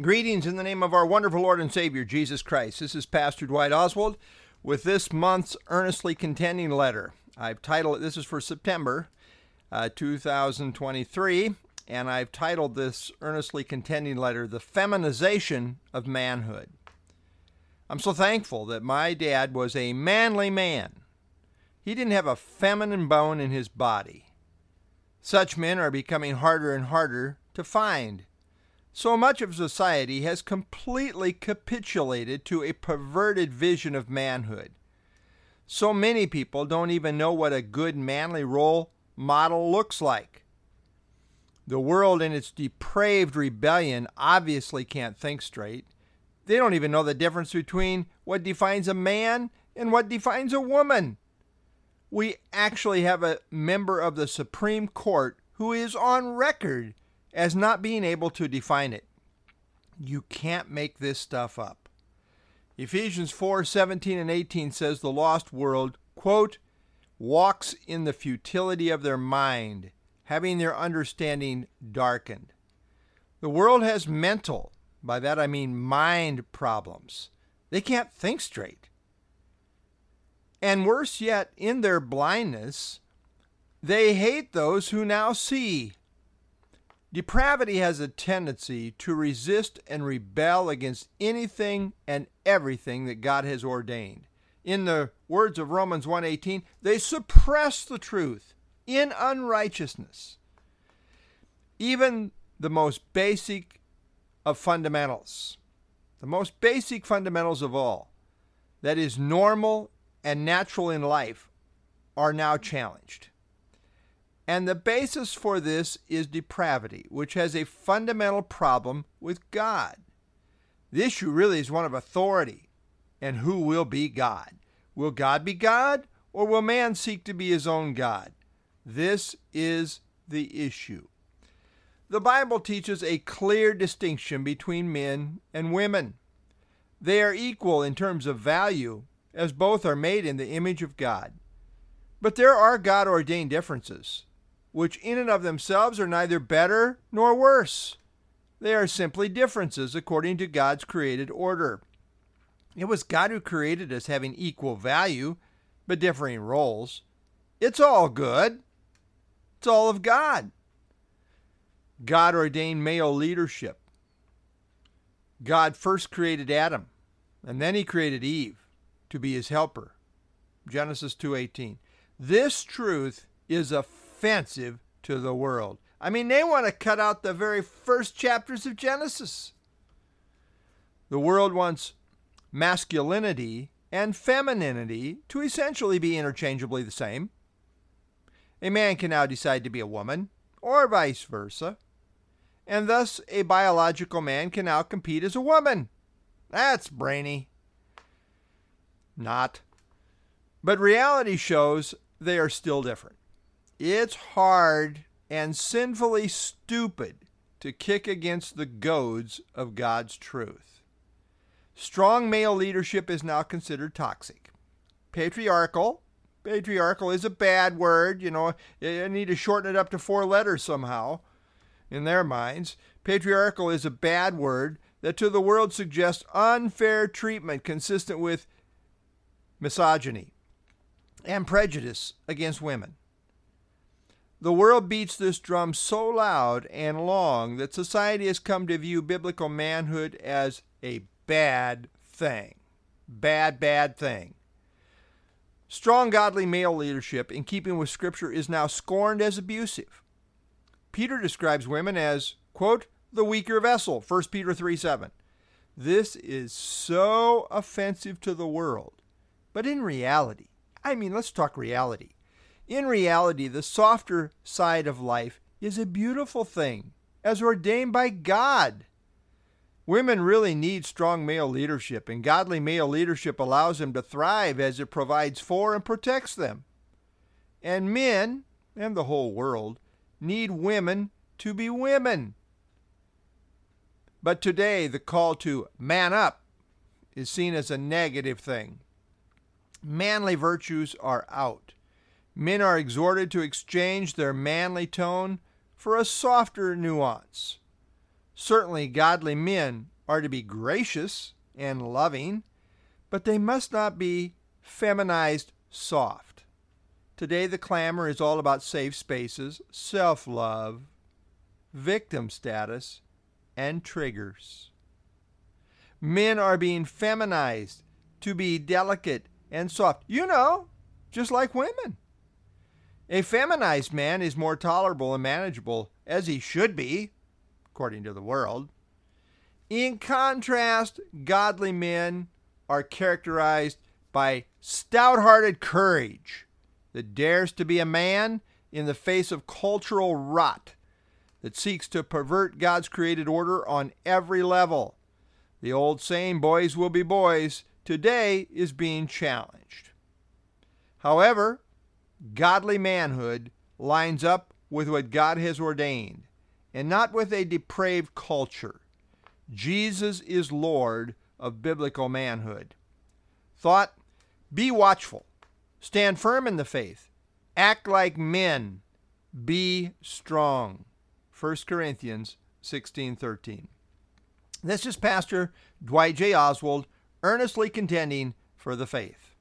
Greetings in the name of our wonderful Lord and Savior, Jesus Christ. This is Pastor Dwight Oswald with this month's Earnestly Contending letter. I've titled it, this is for September uh, 2023, and I've titled this Earnestly Contending letter, The Feminization of Manhood. I'm so thankful that my dad was a manly man. He didn't have a feminine bone in his body. Such men are becoming harder and harder to find. So much of society has completely capitulated to a perverted vision of manhood. So many people don't even know what a good manly role model looks like. The world, in its depraved rebellion, obviously can't think straight. They don't even know the difference between what defines a man and what defines a woman. We actually have a member of the Supreme Court who is on record as not being able to define it. You can't make this stuff up. Ephesians 4 17 and 18 says the lost world, quote, walks in the futility of their mind, having their understanding darkened. The world has mental, by that I mean mind problems. They can't think straight. And worse yet, in their blindness, they hate those who now see. Depravity has a tendency to resist and rebel against anything and everything that God has ordained. In the words of Romans 1:18, they suppress the truth in unrighteousness. Even the most basic of fundamentals, the most basic fundamentals of all, that is normal and natural in life, are now challenged. And the basis for this is depravity, which has a fundamental problem with God. The issue really is one of authority and who will be God. Will God be God or will man seek to be his own God? This is the issue. The Bible teaches a clear distinction between men and women. They are equal in terms of value, as both are made in the image of God. But there are God ordained differences which in and of themselves are neither better nor worse. They are simply differences according to God's created order. It was God who created us having equal value, but differing roles. It's all good. It's all of God. God ordained male leadership. God first created Adam, and then he created Eve to be his helper. Genesis 2:18. This truth is a offensive to the world. I mean, they want to cut out the very first chapters of Genesis. The world wants masculinity and femininity to essentially be interchangeably the same. A man can now decide to be a woman, or vice versa, and thus a biological man can now compete as a woman. That's brainy. Not. But reality shows they are still different. It's hard and sinfully stupid to kick against the goads of God's truth. Strong male leadership is now considered toxic. Patriarchal, patriarchal is a bad word, you know, you need to shorten it up to four letters somehow in their minds. Patriarchal is a bad word that to the world suggests unfair treatment consistent with misogyny and prejudice against women. The world beats this drum so loud and long that society has come to view biblical manhood as a bad thing. Bad, bad thing. Strong, godly male leadership, in keeping with Scripture, is now scorned as abusive. Peter describes women as, quote, the weaker vessel, 1 Peter 3 7. This is so offensive to the world. But in reality, I mean, let's talk reality. In reality, the softer side of life is a beautiful thing, as ordained by God. Women really need strong male leadership, and godly male leadership allows them to thrive as it provides for and protects them. And men, and the whole world, need women to be women. But today, the call to man up is seen as a negative thing. Manly virtues are out. Men are exhorted to exchange their manly tone for a softer nuance. Certainly, godly men are to be gracious and loving, but they must not be feminized soft. Today, the clamor is all about safe spaces, self love, victim status, and triggers. Men are being feminized to be delicate and soft. You know, just like women. A feminized man is more tolerable and manageable, as he should be, according to the world. In contrast, godly men are characterized by stout hearted courage that dares to be a man in the face of cultural rot that seeks to pervert God's created order on every level. The old saying, boys will be boys, today is being challenged. However, godly manhood lines up with what God has ordained and not with a depraved culture. Jesus is Lord of biblical manhood. Thought Be watchful, stand firm in the faith, act like men, be strong. 1 Corinthians 16:13. This is Pastor Dwight J. Oswald earnestly contending for the faith.